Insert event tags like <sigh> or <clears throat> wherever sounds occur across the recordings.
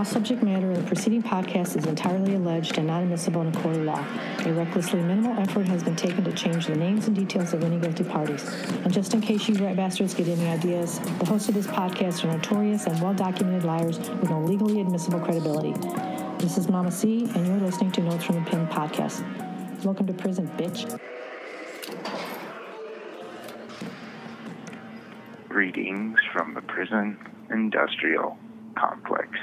All subject matter of the preceding podcast is entirely alleged and not admissible in a court of law. A recklessly minimal effort has been taken to change the names and details of any guilty parties. And just in case you rat bastards get any ideas, the hosts of this podcast are notorious and well documented liars with no legally admissible credibility. This is Mama C, and you're listening to Notes from the Pen podcast. Welcome to prison, bitch. Greetings from the prison industrial complex.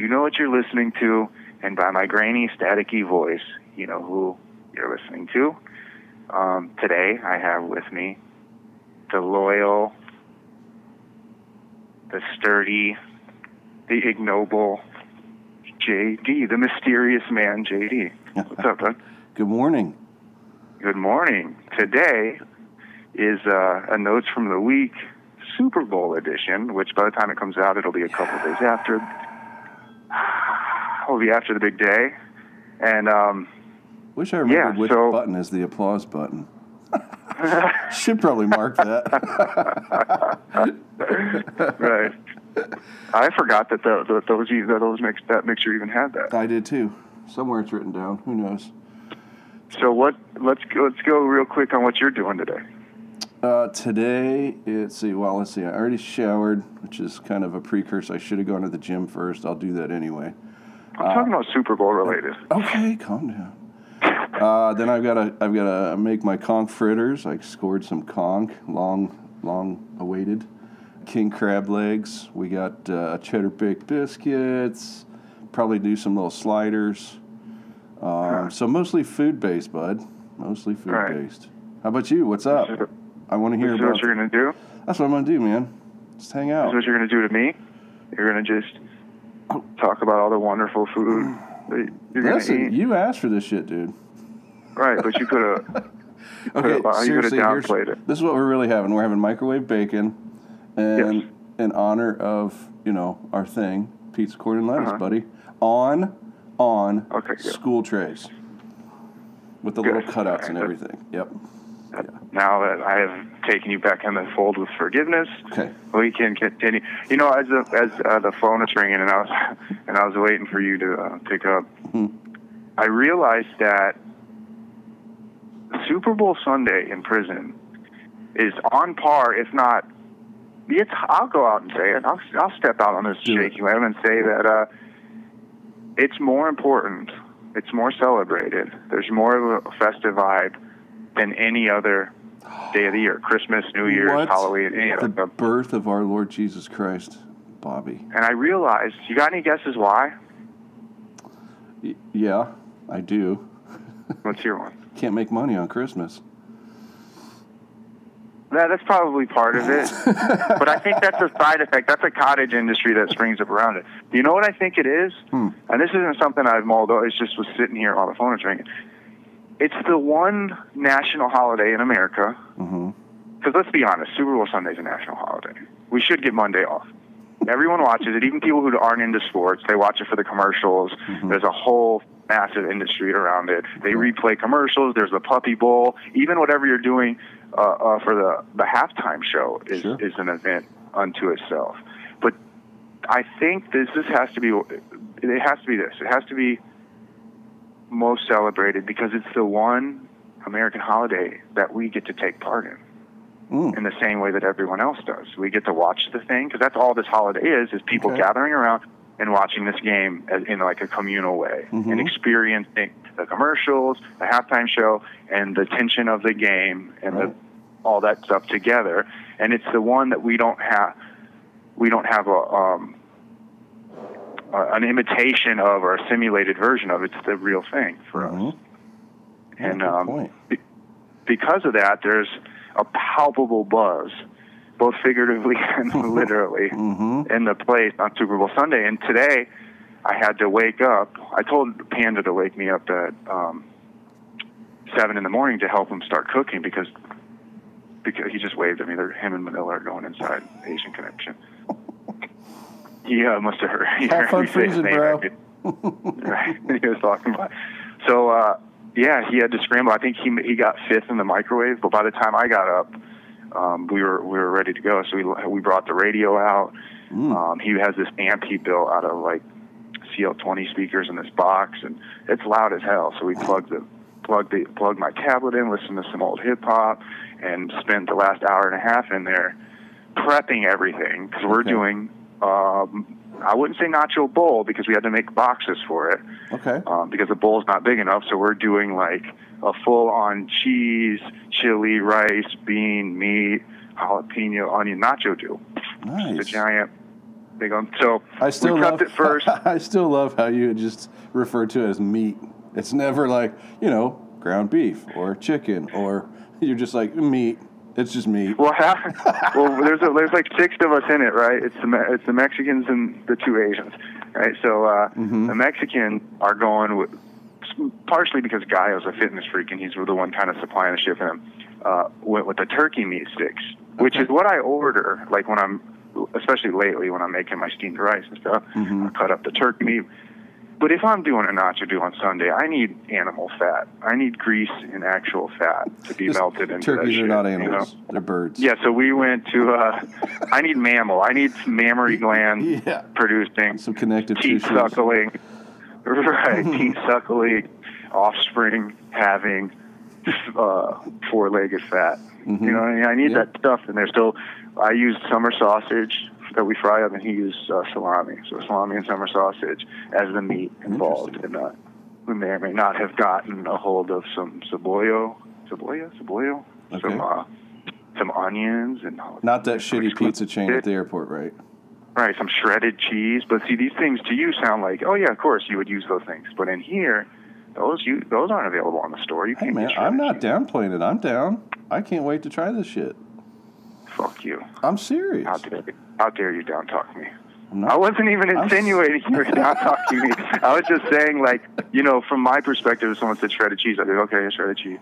You know what you're listening to, and by my grainy, staticky voice, you know who you're listening to. Um, today, I have with me the loyal, the sturdy, the ignoble JD, the mysterious man JD. What's up, bud? <laughs> Good morning. Good morning. Today is uh, a Notes from the Week Super Bowl edition, which by the time it comes out, it'll be a couple days after. Be after the big day. And um, Wish I remembered Yeah, which so- button is the applause button. <laughs> Should probably mark that. <laughs> right, I forgot that the, the, those that those mix that mixture even had that. I did too. Somewhere it's written down. Who knows? So what? Let's go, let's go real quick on what you're doing today. Uh, today, it's see. Well, let's see. I already showered, which is kind of a precursor. I should have gone to the gym first. I'll do that anyway. I'm talking about Super Bowl related. Okay, calm down. Uh, then I've got to I've got to make my conch fritters. I scored some conch, long long awaited, king crab legs. We got uh, cheddar baked biscuits. Probably do some little sliders. Um, So mostly food based, bud. Mostly food Right. based. How about you? What's up? Is- I want to hear about. what you're gonna do. That's what I'm gonna do, man. Just hang This out. is what you're gonna do to me. You're gonna just talk about all the wonderful food that you're gonna Listen, you asked for this shit, dude. Right, but you could have. <laughs> Okay, you could have seriously, downplayed it. this is what we're really having. We're having microwave bacon, and Yes. in honor of you know our thing, pizza, corn, and lettuce, Uh-huh. buddy, on on Okay, school trays with the Good. little cutouts and everything. Yep. Now that I have taken you back in the fold with forgiveness, Okay. we can continue. You know, as the as uh, the phone is ringing and I was <laughs> and I was waiting for you to uh, pick up, Mhm. I realized that Super Bowl Sunday in prison is on par, if not. It's, I'll go out and say it. I'll, I'll step out on this shaky limb and say that uh, it's more important. It's more celebrated. There's more of a festive vibe than any other day of the year. Christmas, New Year's? Halloween, The birth of our Lord Jesus Christ, Bobby. And I realized, you got any guesses why? Y- yeah, I do. <laughs> What's your one. Can't make money on Christmas. That, that's probably part of it. <laughs> but I think that's a side effect. That's a cottage industry that springs up around it. Do you know what I think it is? Hmm. And this isn't something I've mulled over. It's just was sitting here while the phone was ringing. It's the one national holiday in America. Because let's be honest, Super Bowl Sunday is a national holiday. We should get Monday off. Everyone watches it, even people who aren't into sports. They watch it for the commercials. There's a whole massive industry around it. They replay commercials. There's the Puppy Bowl. Even whatever you're doing uh, uh, for the the halftime show is Sure. is an event unto itself. But I think this this has to be it has to be this. It has to be most celebrated because it's the one American holiday that we get to take part in Mm. in the same way that everyone else does. We get to watch the thing because that's all this holiday is: is people Okay. gathering around and watching this game in like a communal way Mhm. and experiencing the commercials, the halftime show, and the tension of the game and Right. the, all that stuff together. And it's the one that we don't have. We don't have a. Um, uh, an imitation of or a simulated version of it's the real thing for us. Mhm. Yeah, And um, point. because of that, there's a palpable buzz, both figuratively <laughs> and literally, hmm in the place on Super Bowl Sunday. And today, I had to wake up. I told Panda to wake me up at um, seven in the morning to help him start cooking because because he just waved at me. They're, him and Manila are going inside Asian Connection. He uh, must have heard. <laughs> He Have heard fun freezing, bro. right. <laughs> <laughs> he was talking about. So uh, yeah, he had to scramble. I think he he got fifth in the microwave, but by the time I got up, um, we were we were ready to go. So we we brought the radio out. Mm. Um, he has this amp he built out of like CL20 speakers in this box, and it's loud as hell. So we plugged the plugged the plug my tablet in, listen to some old hip hop, and spent the last hour and a half in there prepping everything because we're Okay. doing. Um, I wouldn't say nacho bowl because we had to make boxes for it Okay. um, because the bowl's not big enough. So we're doing like a full-on cheese, chili, rice, bean, meat, jalapeno, onion nacho do. The Nice. giant big one. So I still we love it first. <laughs> I still love how you just refer to it as meat. It's never like you know ground beef or chicken or <laughs> you're just like meat. It's just me. Well, <laughs> well, there's a, there's like six of us in it, right? It's the it's the Mexicans and the two Asians, right? So uh, Mm-hmm. the Mexican are going with partially because Gallo's a fitness freak and he's the one kind of supplying the shit for him. Uh, went with the turkey meat sticks, which Okay. is what I order. Like when I'm, especially lately when I'm making my steamed rice and stuff, Mm-hmm. I cut up the turkey meat. But if I'm doing a nacho do on Sunday, I need animal fat. I need grease and actual fat to be Just melted into turkeys that are not shit, you know? animals. They're birds. Yeah, so we went to. Uh, <laughs> I need mammal. I need mammary <laughs> gland Yeah. producing, Some connective teeth tissues. suckling, <laughs> right? teeth suckling, offspring having, uh, four-legged fat. Mhm. You know, what I, mean? I need Yeah. that stuff, and there's still. I used summer sausage that we fry up, and he used uh, salami. So salami and summer sausage as the meat involved, and uh, we may or may not have gotten a hold of some cebollo, cebollo, cebollo, Okay. some uh, some onions and Not that shitty pizza chain at the airport, right? right, some shredded cheese. But see, these things to you sound like, oh yeah, of course you would use those things. But in here, those you those aren't available on the store. You can't man, I'm not cheese. downplaying it. I'm down. I can't wait to try this shit. You. I'm serious. How dare you? How dare you down talk me? I wasn't even insinuating you were <laughs> down talking me. I was just saying, like, you know, from my perspective, if someone said shredded cheese, I'd be like, okay, shredded cheese.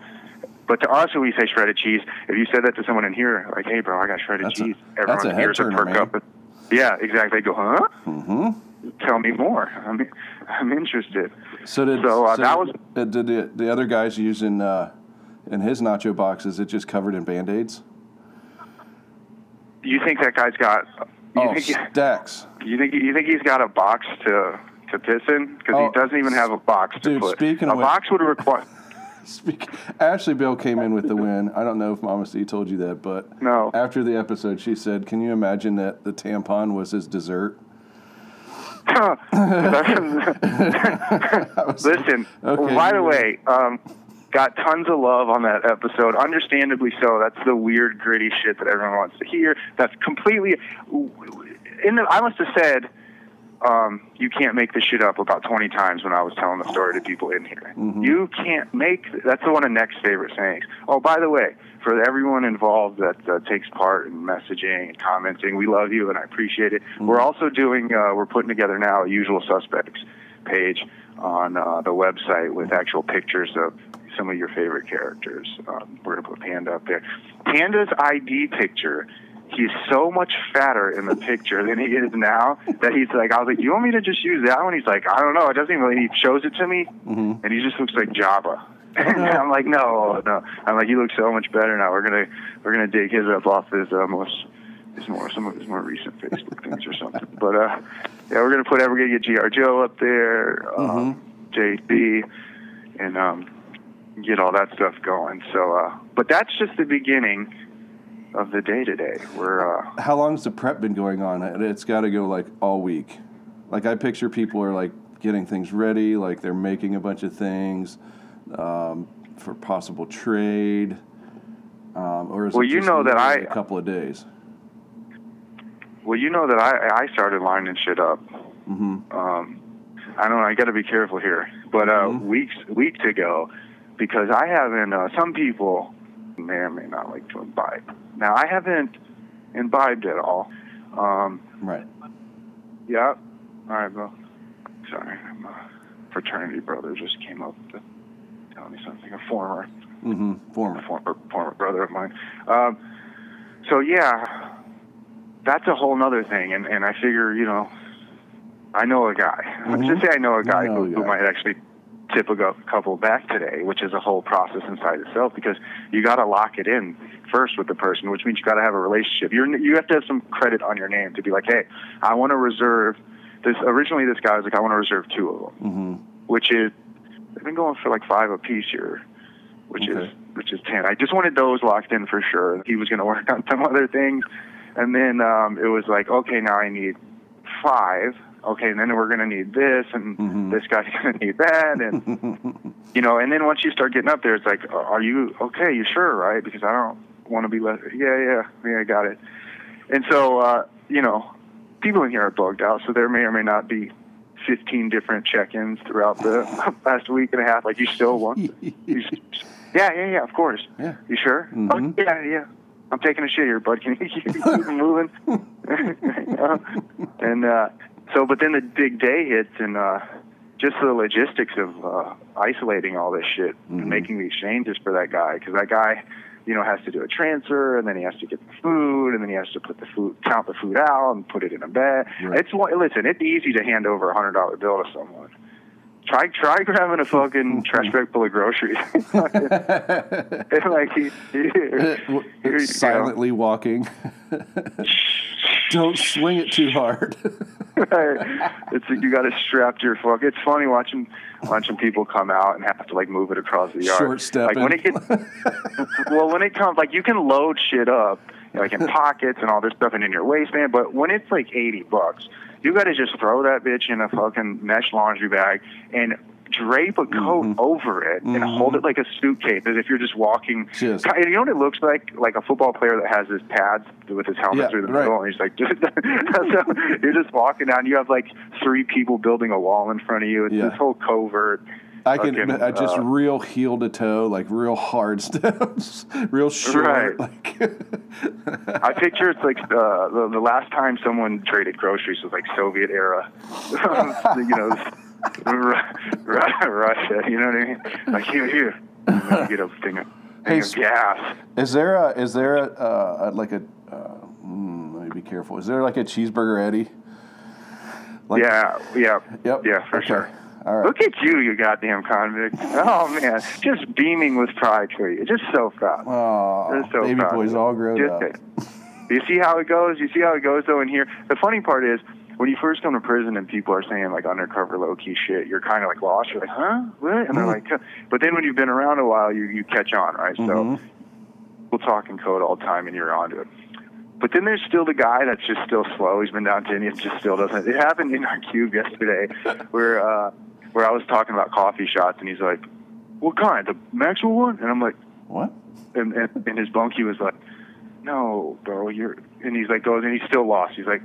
But to us, when we say shredded cheese, if you said that to someone in here, like, hey, bro, I got shredded That's cheese, everyone a hears perk man. up. Yeah, exactly. They go, huh? Mhm. Tell me more. I'm, I'm interested. So did So, uh, that was- did the, the other guys using uh, in his nacho boxes? It just covered in band aids? You think that guy's got? You Oh, think he, stacks. you think you think he's got a box to to piss in? Because Oh, he doesn't even have a box to dude, put. speaking a of which- box would require. <laughs> Speak, Ashley Bell came in with the win. I don't know if Mama C told you that, but No. after the episode, she said, "Can you imagine that the tampon was his dessert?" <laughs> <laughs> I was like, Listen, Okay, by the way, um, got tons of love on that episode. Understandably so. That's the weird, gritty shit that everyone wants to hear. That's completely. In the, I must have said, um, you can't make this shit up about 20 times when I was telling the story to people in here. Mm-hmm. You can't make. That's the one of Neck's favorite sayings. Oh, by the way, for everyone involved that uh, takes part in messaging and commenting, we love you and I appreciate it. Mm-hmm. We're also doing. Uh, we're putting together now a usual suspects page on uh, the website with actual pictures of some of your favorite characters. Um, we're going to put Panda up there. Panda's ID picture, he's so much fatter in the picture than he is now that he's like, I was like, you want me to just use that one? He's like, I don't know. It doesn't even, he shows it to me Mhm. and he just looks like Jabba. <laughs> and I'm like, no, no. I'm like, you look so much better now. We're gonna we're gonna dig his up off his uh, most his more some of his more recent Facebook things or something. But uh, yeah, we're gonna put we're gonna get Gr Joe up there, um, JB, and um, get all that stuff going. So, uh, but that's just the beginning of the day today. We're uh, How long's the prep been going on? It- It's got to go like all week. Like I picture people are like getting things ready, like they're making a bunch of things um, for possible trade. Um, or is Well, it you just know that I- a couple of days. well, you know that I I started lining shit up hmm um, I don't know. I got to be careful here. But uh, Mhm. weeks weeks ago, because I haven't. Uh, some people may or may not like to imbibe. Now I haven't imbibed at all. Um, Right. yeah. All right, bro. Sorry, I'm a fraternity brother just came up to tell me something. A former hmm Former. former former brother of mine. Um, so yeah, that's a whole nother thing, and and I figure you know, I know a guy. Let's Mhm. just say I know a guy know who, a who might actually tip a couple back today, which is a whole process inside itself because you got to lock it in first with the person, which means you got to have a relationship. You're you have to have some credit on your name to be like, hey, I want to reserve this originally this guy was like, I want to reserve two of them, Mm-hmm. which is they've been going for like five a piece here, which Okay. is which is ten. I just wanted those locked in for sure. He was going <laughs> to work on some other things, and then um, it was like, okay, now I need five. Okay, and then we're going to need this, and Mhm. this guy's <laughs> going to need that, and <laughs> you know, and then once you start getting up there, it's like, are you okay? You sure, right? Because I don't want to be left. Yeah, yeah, yeah, I got it. And so, uh, you know, people in here are bugged out, so there may or may not be 15 different check-ins throughout the <laughs> last week and a half. Like, you still want? You, yeah, yeah, yeah. Of course. Yeah. You sure? Mhm. Oh, yeah, yeah. I'm taking a shit here, bud. Can you keep moving? And uh, so, but then the big day hits, and uh, just the logistics of uh, isolating all this shit Mhm. and making these changes for that guy, because that guy, you know, has to do a transfer, and then he has to get the food, and then he has to put the food, count the food out, and put it in a bag. Right. It's listen, it's easy to hand over a hundred dollar bill to someone. Try try grabbing a fucking <laughs> trash bag full of groceries. <laughs> It's like he, you go. Silently walking. Don't swing it too hard. <laughs> it's like you got to strap to your fuck. It's funny watching watching people come out and have to like move it across the yard. Short stepping. Like when it gets well, when it comes like you can load shit up you know, like in pockets and all this stuff and in your waistband, but when it's like eighty bucks, you got to just throw that bitch in a fucking mesh laundry bag and drape a coat Mhm. over it and Mhm. hold it like a suitcase as if you're just walking. Just- And you know what it looks like? Like a football player that has his pads with his helmet Yeah, through the right. middle, and he's like, <laughs> so you're just walking down. You have like three people building a wall in front of you. It's Yeah. this whole covert. I can fucking, I just uh, real heel to toe, like real hard <laughs> steps, real short. Right. Like <laughs> I picture it's like uh, the, the last time someone traded groceries was like Soviet era. <laughs> you know, Ru- Ru- Russia. You know what I mean? Like here, here. And then you get a thing of, Hey, thing of gas. Is there a is there a, uh, like a uh, mm, let me be careful. Is there like a cheeseburger Eddie? Like, yeah, yeah, Yep. yeah, for Okay. sure. All right. Look at you, you goddamn convict. Oh man, just beaming with pride for you. Just so proud. Oh, Just so baby proud. boy's all grown Just up. You see how it goes? You see how it goes though in here? The funny part is when you first come to prison and people are saying like undercover low key shit, you're kind of like lost. You're like, huh? What? And they're Mhm. like, huh. but then when you've been around a while, you, you catch on, right? So Mhm. we'll talk in code all the time and you're onto it. But then there's still the guy that's just still slow. He's been down to India, just still doesn't. It happened in our cube yesterday, where uh, where I was talking about coffee shots, and he's like, "What kind? The Maxwell one?" And I'm like, What? and, and, and his bunkie was like, "No, bro, you're." And he's like, goes, and he's still lost. He's like,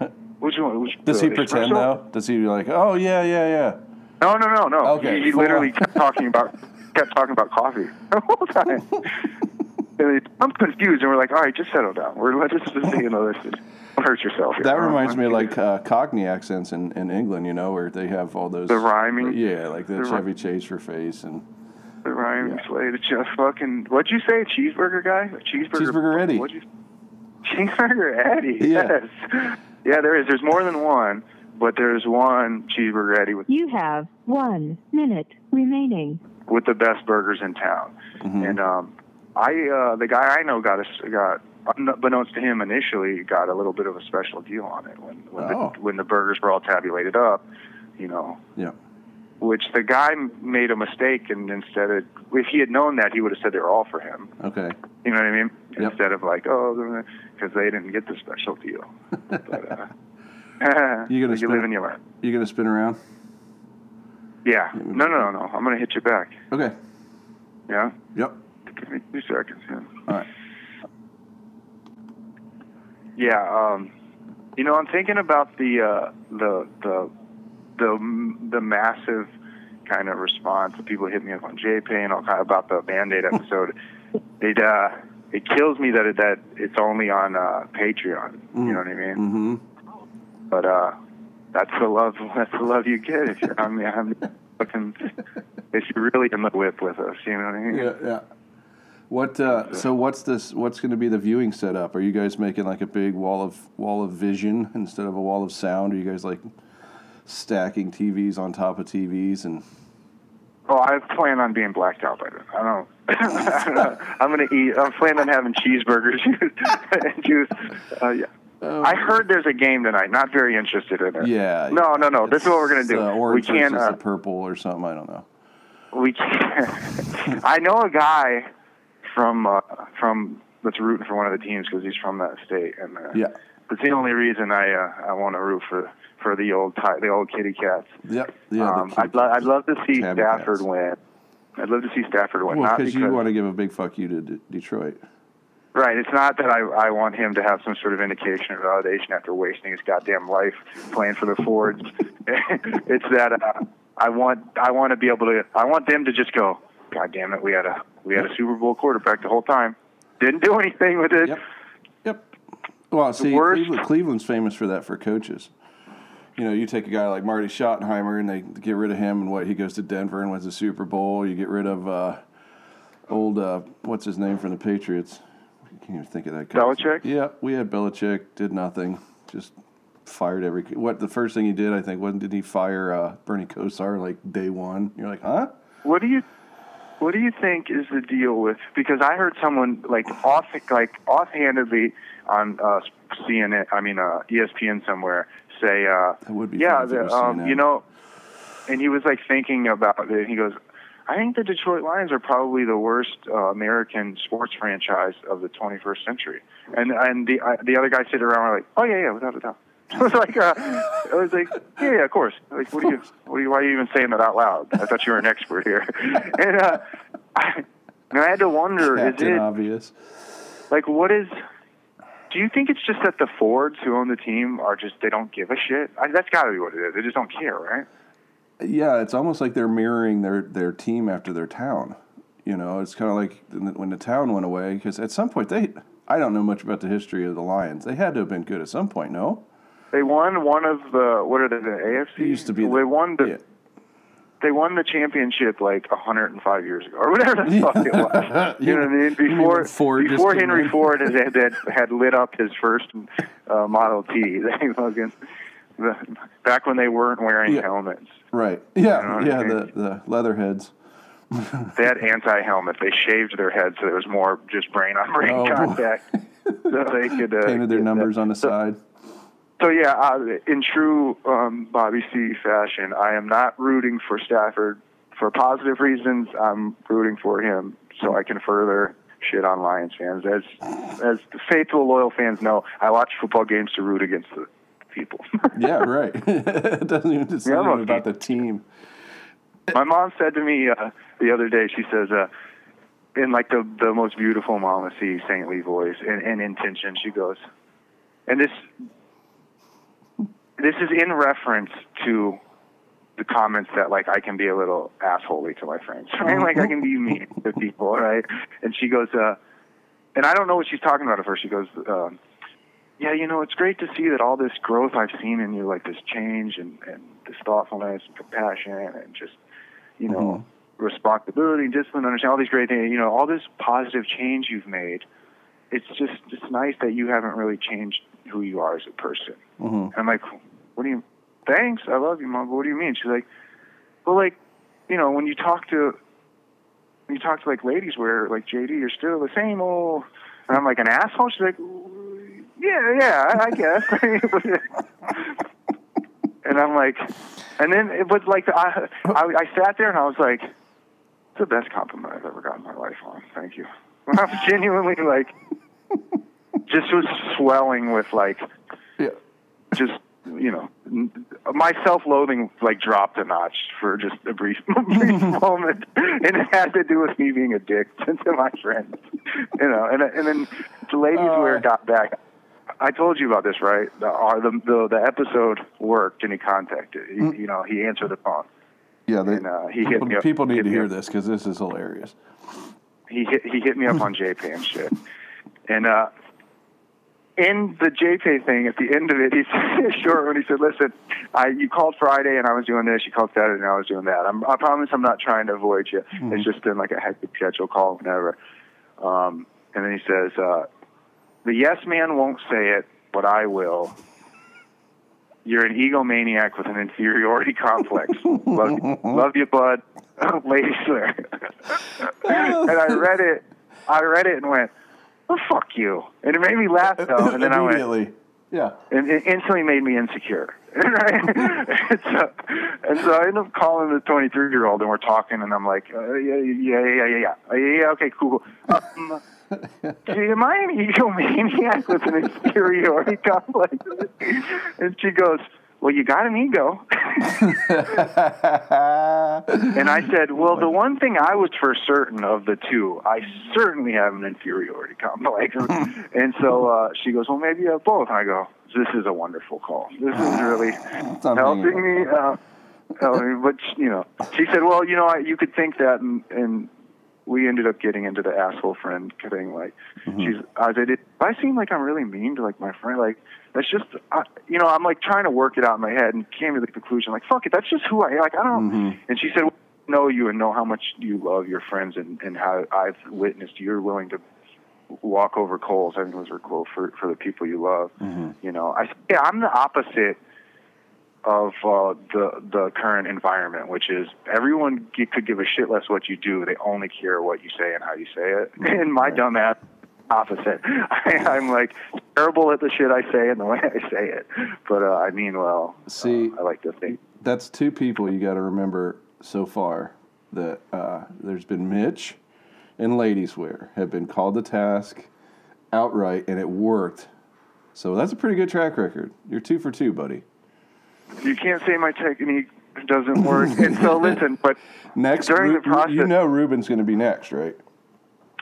<laughs> "Which one? Which, Does he pretend espresso?" though? Does he be like, oh yeah, yeah, yeah? No, no, no, no. Okay, He, he literally on. kept talking about kept talking about coffee <laughs> the whole time. <laughs> and it, I'm confused, and we're like, "All right, just settle down. We're let's just just you know, this is don't hurt yourself." here. That reminds me of like uh, Cockney accents in, in England, you know, where they have all those The rhyming? Yeah, like the, The ri- Chevy Chase for face and the rhyme yeah. slate. It's just fucking. What'd you say? Cheeseburger guy? A cheeseburger. Cheeseburger Eddie. What'd you? <laughs> Cheeseburger Eddie. Yeah. Yes. Yeah, there is. There's more than one, but there's one cheeseburger Eddie with You have one minute remaining. with the best burgers in town. Mhm. And um, I, uh, the guy I know, got a got unbeknownst to him initially, got a little bit of a special deal on it when when, Oh. the, when the burgers were all tabulated up. You know, yeah. which the guy made a mistake, and instead of if he had known that, he would have said they were all for him. Okay. You know what I mean? Yep. Instead of like, oh, because they didn't get the special deal. <laughs> But, uh, <laughs> You gonna you live and you learn. You gonna spin around? Yeah. No, no, no, no. I'm gonna hit you back. Okay. Yeah. Yep. Give me two seconds. Yeah. All right. Yeah, um, you know, I'm thinking about the uh, the the the the massive kind of response. that People hit me up on JPay and all kind of about the Band Aid <laughs> episode. it uh, it kills me that it, that it's only on uh, Patreon. You know what I mean? Mm-hmm. But uh, that's the love. <laughs> That's the love you get if you're. I mean, I'm <laughs> fucking. If you're really in the whip with us, you know what I mean? Yeah, yeah. What? Uh, so what's this? What's going to be the viewing setup? Are you guys making like a big wall of wall of vision <laughs> instead of a wall of sound? Are you guys like stacking TVs on top of TVs and? Oh, I plan on being blacked out by then. I don't. <laughs> I don't know. I'm gonna eat. I'm planning on having cheeseburgers <laughs> and juice. Uh, yeah, I heard there's a game tonight. Not very interested in it. Yeah. No, no, no. This is what we're gonna do. We orange can't. versus Uh, purple or something. I don't know. we can't. I know a guy from uh, from that's rooting for one of the teams because he's from that state, and uh, Yeah. that's the only reason I uh, I want to root for for the old the old kitty cats. Yep. Yeah. um, I'd, lo- I'd love to see Tabby Stafford Cats. win. I'd love to see Stafford win. Well, because you want to give a big fuck you to D- Detroit. Right. It's not that I, I want him to have some sort of indication or validation after wasting his goddamn life playing for the Fords. <laughs> it's that uh, I want I want to be able to I want them to just go. God damn it, we had a we had a Super Bowl quarterback the whole time. Didn't do anything with it. Yep. Yep. Well, see, Cleveland, Cleveland's famous for that for coaches. You know, you take a guy like Marty Schottenheimer and they get rid of him, and what he goes to Denver and wins the Super Bowl. You get rid of uh, old uh, what's his name from the Patriots? I can't even think of that guy. Belichick? Yeah, we had Belichick. Did nothing. Just fired every. What the first thing he did, I think, wasn't did he fire uh, Bernie Kosar like day one? You're like, huh? What do you what do you think is the deal with because I heard someone like off like offhandedly on uh CNN I mean uh ESPN somewhere say uh That would be yeah funny if it the, um you know and he was like thinking about it. He goes I think the Detroit Lions are probably the worst uh, American sports franchise of the 21st century. And and the uh, the other guys sitting around were like oh yeah yeah without a doubt <laughs> I was like, uh, I was like, yeah, yeah, of course. Like, what are you, what are you, why are you even saying that out loud? I thought you were an expert here. <laughs> and uh, I, <laughs> and I had to wonder, is it Obvious. like what is? Do you think it's just that the Fords who own the team are just they don't give a shit? I, that's got to be what it is. They just don't care, right? Yeah, it's almost like they're mirroring their, their team after their town. You know, it's kind of like when the town went away, because at some point they, I don't know much about the history of the Lions. They had to have been good at some point, no? They won one of the what are they? The AFC. It used to be. They the- won the. yeah. They won the championship like 105 years ago, or whatever the fuck it was. <laughs> You know what I mean? You Before Ford before Henry? Ford had, had had lit up his first uh, Model T. <laughs> They fucking the, back when they weren't wearing Yeah. helmets. Right. Yeah, know yeah, I the, mean? the leatherheads. <laughs> They had anti-helmet. They shaved their heads so there was more just brain on brain Oh, contact, so they could uh, Painted their numbers that. on the side. So yeah, uh, in true um, Bobby C fashion, I am not rooting for Stafford for positive reasons. I'm rooting for him so I can further shit on Lions fans. As as the faithful loyal fans know, I watch football games to root against the people. <laughs> Yeah, right. <laughs> it doesn't even, it's Yeah, not about the team. My mom said to me uh, the other day, she says, uh, in like the the most beautiful Mama C saintly voice and, and intention, she goes, and this this is in reference to the comments that like I can be a little assholey to my friends, <laughs> right? Like I can be mean to people, right? And she goes, uh, and I don't know what she's talking about at first. She goes, um, yeah, you know, it's great to see that all this growth I've seen in you, like this change and, and this thoughtfulness and compassion and just, you know, responsibility, and discipline, understand all these great things, you know, all this positive change you've made. It's just, it's nice that you haven't really changed who you are as a person. hmm I'm like, what do you, thanks, I love you, mom, but what do you mean? She's like, well, like, you know, when you talk to, when you talk to like Ladies Wear like JD, you're still the same old, and I'm like an asshole. She's like, yeah, yeah, I I guess. <laughs> and I'm like, and then it was like, I, I, I sat there and I was like, it's the best compliment I've ever gotten in my life on. Thank you. <laughs> I was genuinely like, just was swelling with like, Yeah. just you know my self-loathing like dropped a notch for just a brief, <laughs> brief <laughs> moment. And it had to do with me being a dick <laughs> to my friends you know. And and then the Ladies Wear it got back I told you about this right? The our, the, the the episode worked and he contacted he, you know he answered the phone. Yeah, they, And, uh, he hit people, me up- people need hit to hear this because this is hilarious. he hit he hit me up on and shit. And uh in the JPay thing, at the end of it, he <laughs> said short when he said, "Listen, I you called Friday and I was doing this. You called Saturday and I was doing that. I'm, I promise I'm not trying to avoid you. It's just been like a hectic schedule. Call whenever." Um, and then he says, uh, "The yes man won't say it, but I will." You're an egomaniac with an inferiority complex. <laughs> love, you, love you, bud. <laughs> Ladies Wear. and I read it. I read it and went, "Oh fuck you!" And it made me laugh though. <laughs> And then I went, Yeah. and it instantly made me insecure. <laughs> <laughs> and, so, and so I end up calling the 23 year old, and we're talking, and I'm like, uh, yeah, yeah, yeah, yeah, yeah, uh, yeah, okay, cool. Um, am I an egomaniac with an inferiority complex? And she goes, well, you got an ego. <laughs> and I said, well, the one thing I was for certain of the two, I certainly have an inferiority complex. <laughs> and so uh, she goes, well, maybe you have both. And I go, this is a wonderful call. This is really <sighs> helping me. Uh, but you know, she said, well, you know, I, you could think that, and, and we ended up getting into the asshole friend thing. Like, mm-hmm. she's, I said, if I seem like I'm really mean to like my friend, like that's just, I, you know, I'm like trying to work it out in my head and came to the conclusion, like, fuck it, that's just who I am like. I don't. Mm-hmm. And she said, well, know you and know how much you love your friends and and how I've witnessed you're willing to walk over coals. I think was her quote for for the people you love. Mm-hmm. You know, I yeah, I'm the opposite of uh, the the current environment, which is everyone could give a shit less what you do. They only care what you say and how you say it. <laughs> And my dumb ass opposite. <laughs> I, am like terrible at the shit I say and the way I say it, but uh, I mean well. See, uh, I like to think that's two people you got to remember so far. That uh, there's been Mitch and Ladies Wear have been called to task outright, and it worked. So that's a pretty good track record. You're two for two, buddy you can't say my technique doesn't work. and so <laughs> listen, but next during Ru- the process, you know Ruben's going to be next, right?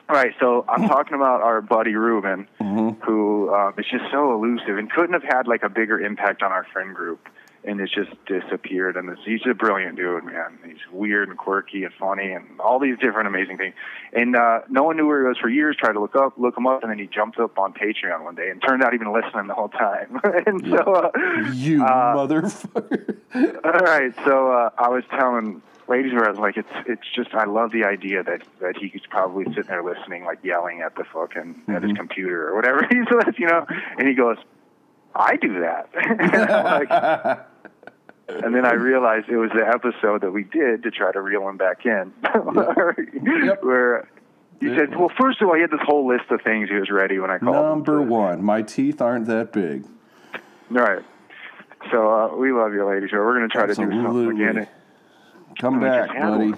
Right. So I'm talking about our buddy Ruben, mm-hmm. who um, is just so elusive and couldn't have had like a bigger impact on our friend group and it's just disappeared. And this, he's a brilliant dude, man. He's weird and quirky and funny and all these different amazing things. And uh, no one knew where he was for years. Tried to look up, look him up, and then he jumped up on Patreon one day and turned out even listening the whole time. <laughs> and so, uh, you uh, motherfucker. <laughs> all right, so uh, I was telling Ladies Wear I was like, it's it's just I love the idea that that he's probably sitting there listening, like yelling at the fucking mm-hmm. at his mm-hmm. computer or whatever <laughs> he's with, you know. And he goes, I do that. <laughs> like, <laughs> and then I realized it was the episode that we did to try to reel him back in, yep. where he said, "Well, first of all, he had this whole list of things he was ready when I called." Number him. one, my teeth aren't that big. Right. So uh, we love you, ladies. We're going to try Absolutely. to do something again. Come back, buddy.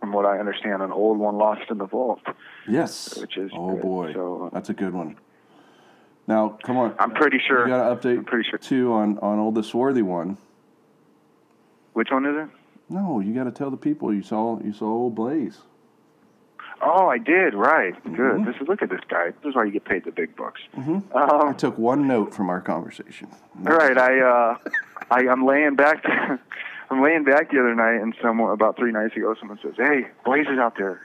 From what I understand, an old one lost in the vault. Yes. Which is oh good. boy, so, uh, that's a good one. Now, come on. I'm pretty sure. You got to update. I'm pretty sure too on on old the swarthy one. Which one is it? No, you got to tell the people you saw you saw old Blaze. Oh, I did. Right. Good. Mm-hmm. This is look at this guy. This is why you get paid the big bucks. Mm-hmm. Um, I took one note from our conversation. All right. I uh, I I'm laying back. <laughs> I'm laying back the other night, and someone about three nights ago, someone says, "Hey, Blaze is out there."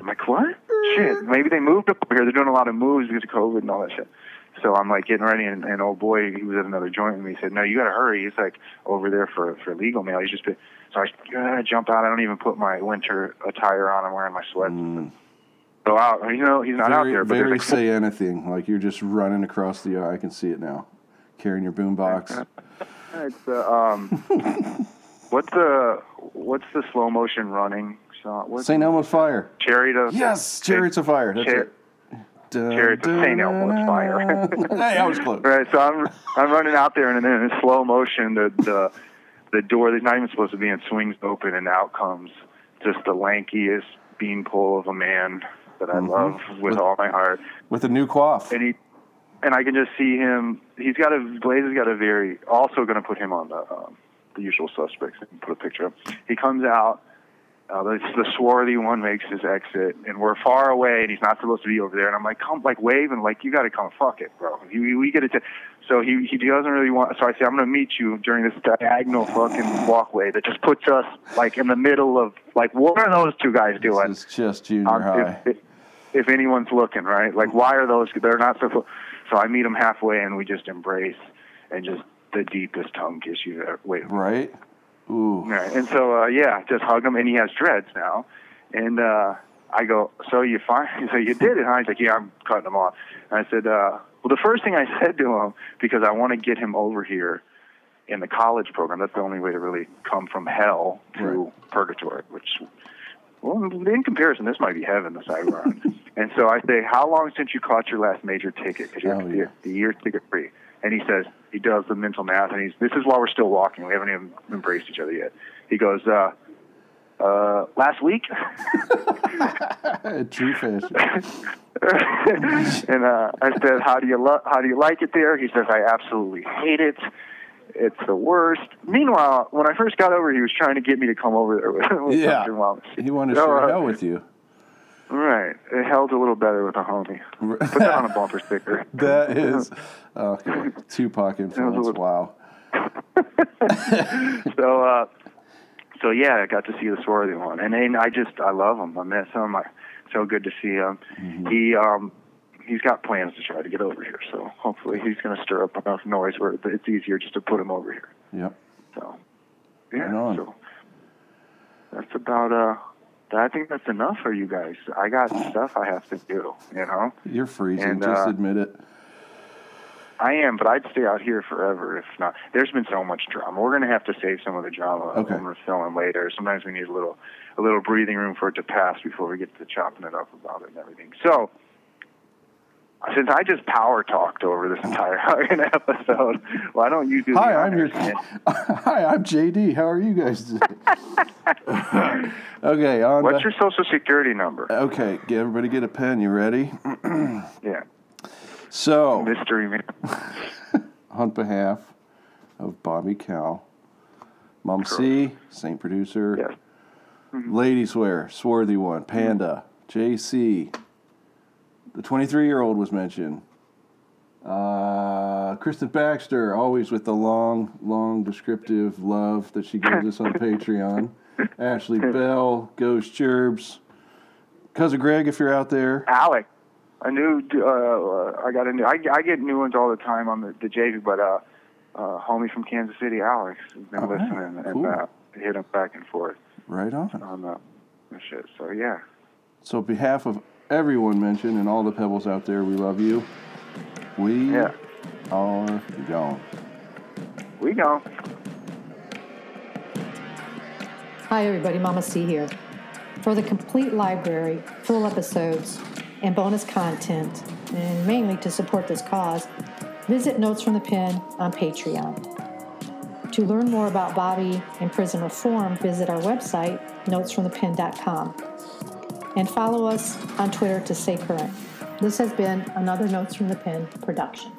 I'm like, "What? Shit. Maybe they moved up here. They're doing a lot of moves because of COVID and all that shit." So I'm like getting ready, and, and old boy, he was at another joint with me. He said, "No, you got to hurry." He's like over there for for legal mail. He's just been. So I uh, jump out. I don't even put my winter attire on. I'm wearing my sweats. Mm. So out, you know, he's not very, out there. But very like, say anything. Like you're just running across the. I can see it now, carrying your boombox. <laughs> it's uh, um, <laughs> what's the what's the slow motion running song? St. Elmo's Fire. Chariot of yes, Chariots of Fire. That's Char- it. Jared to St. Elmo's fire. <laughs> hey, I was close. Right, so I'm I'm running out there, and then in slow motion, the the the door that's not even supposed to be in swings open, and out comes just the lankiest beanpole of a man that I mm-hmm. love with, with, all my heart. With a new coif. And he and I can just see him. He's got a Blaze has got a very also going to put him on the um, the usual suspects and put a picture up. He comes out uh, the, the swarthy one makes his exit, and we're far away, and he's not supposed to be over there. And I'm like, come, like, wave, and like, you got to come, fuck it, bro. We, we get it. To, so he he doesn't really want. So I say, I'm gonna meet you during this diagonal fucking walkway that just puts us like in the middle of like, what are those two guys doing? It's just junior um, high. If, if, if anyone's looking, right? Like, why are those? They're not so. So I meet him halfway, and we just embrace and just the deepest tongue kiss you ever. Wait, right? Ooh. Right. And so, uh, yeah, just hug him, and he has dreads now. And uh, I go, so you fine? <laughs> He said, you did it, huh? He's like, yeah, I'm cutting them off. And I said, uh, well, the first thing I said to him, because I want to get him over here in the college program, that's the only way to really come from hell to right. purgatory, which, well, in comparison, this might be heaven, the side we're on. and so I say, how long since you caught your last major ticket? Because you have to oh, yeah. the year ticket free. And he says he does the mental math, and he's this is while we're still walking. We haven't even embraced each other yet. He goes, uh, uh, last week, <laughs> True fashion. <laughs> and uh, I said, how do you lo- how do you like it there? He says, I absolutely hate it. It's the worst. Meanwhile, when I first got over, he was trying to get me to come over there with, with Yeah. He wanted to So, share uh, hell with you. Right. It held a little better with a homie. Put that on a bumper sticker. <laughs> That is okay. Tupac influence. little- Wow. <laughs> so uh so yeah, I got to see the swarthy one, and then I just I love him. I miss him. I, so good to see him. He um he's got plans to try to get over here, so hopefully he's going to stir up enough noise where it's easier just to put him over here. Yep. So yeah, Right so that's about uh. I think that's enough for you guys. I got <sighs> stuff I have to do, you know. You're freezing. And, Just uh, admit it. I am, but I'd stay out here forever if not. There's been so much drama. We're going to have to save some of the drama Okay. when we're filming later. Sometimes we need a little, a little breathing room for it to pass before we get to chopping it up about it and everything. So, since I just power talked over this entire <laughs> episode, why don't you do? the Hi, I'm your. <laughs> Hi, I'm JD. How are you guys <laughs> okay, on. What's to- your social security number? Okay, get everybody get a pen. You ready? <clears throat> Yeah, So, mystery man. on behalf of Bobby Cow, Mom C, Saint Producer, Yes. Mm-hmm. Ladies Wear, Swarthy One, Panda, JC, the 23 year old was mentioned. Uh, Kristen Baxter, always with the long, long descriptive love that she gives us on <laughs> Patreon. Ashley Bell, Ghost Gerbs, Cousin Greg, if you're out there. Alec. I knew. Uh, I got a new. I, I get new ones all the time on the, the JV, but uh, uh, homie from Kansas City, Alex, has been Oh, wow. listening and Cool. uh, hit him back and forth Right on. on the, the shit. So yeah, So, on behalf of everyone mentioned and all the pebbles out there, we love you. We yeah, are gone. we go. Hi, everybody. Mama C here. For the complete library, full episodes, and bonus content, and mainly to support this cause, visit Notes from the Pen on Patreon. To learn more about Bobby and prison reform, visit our website, notesfromthepen.com, and follow us on Twitter to stay current. This has been another Notes from the Pen production.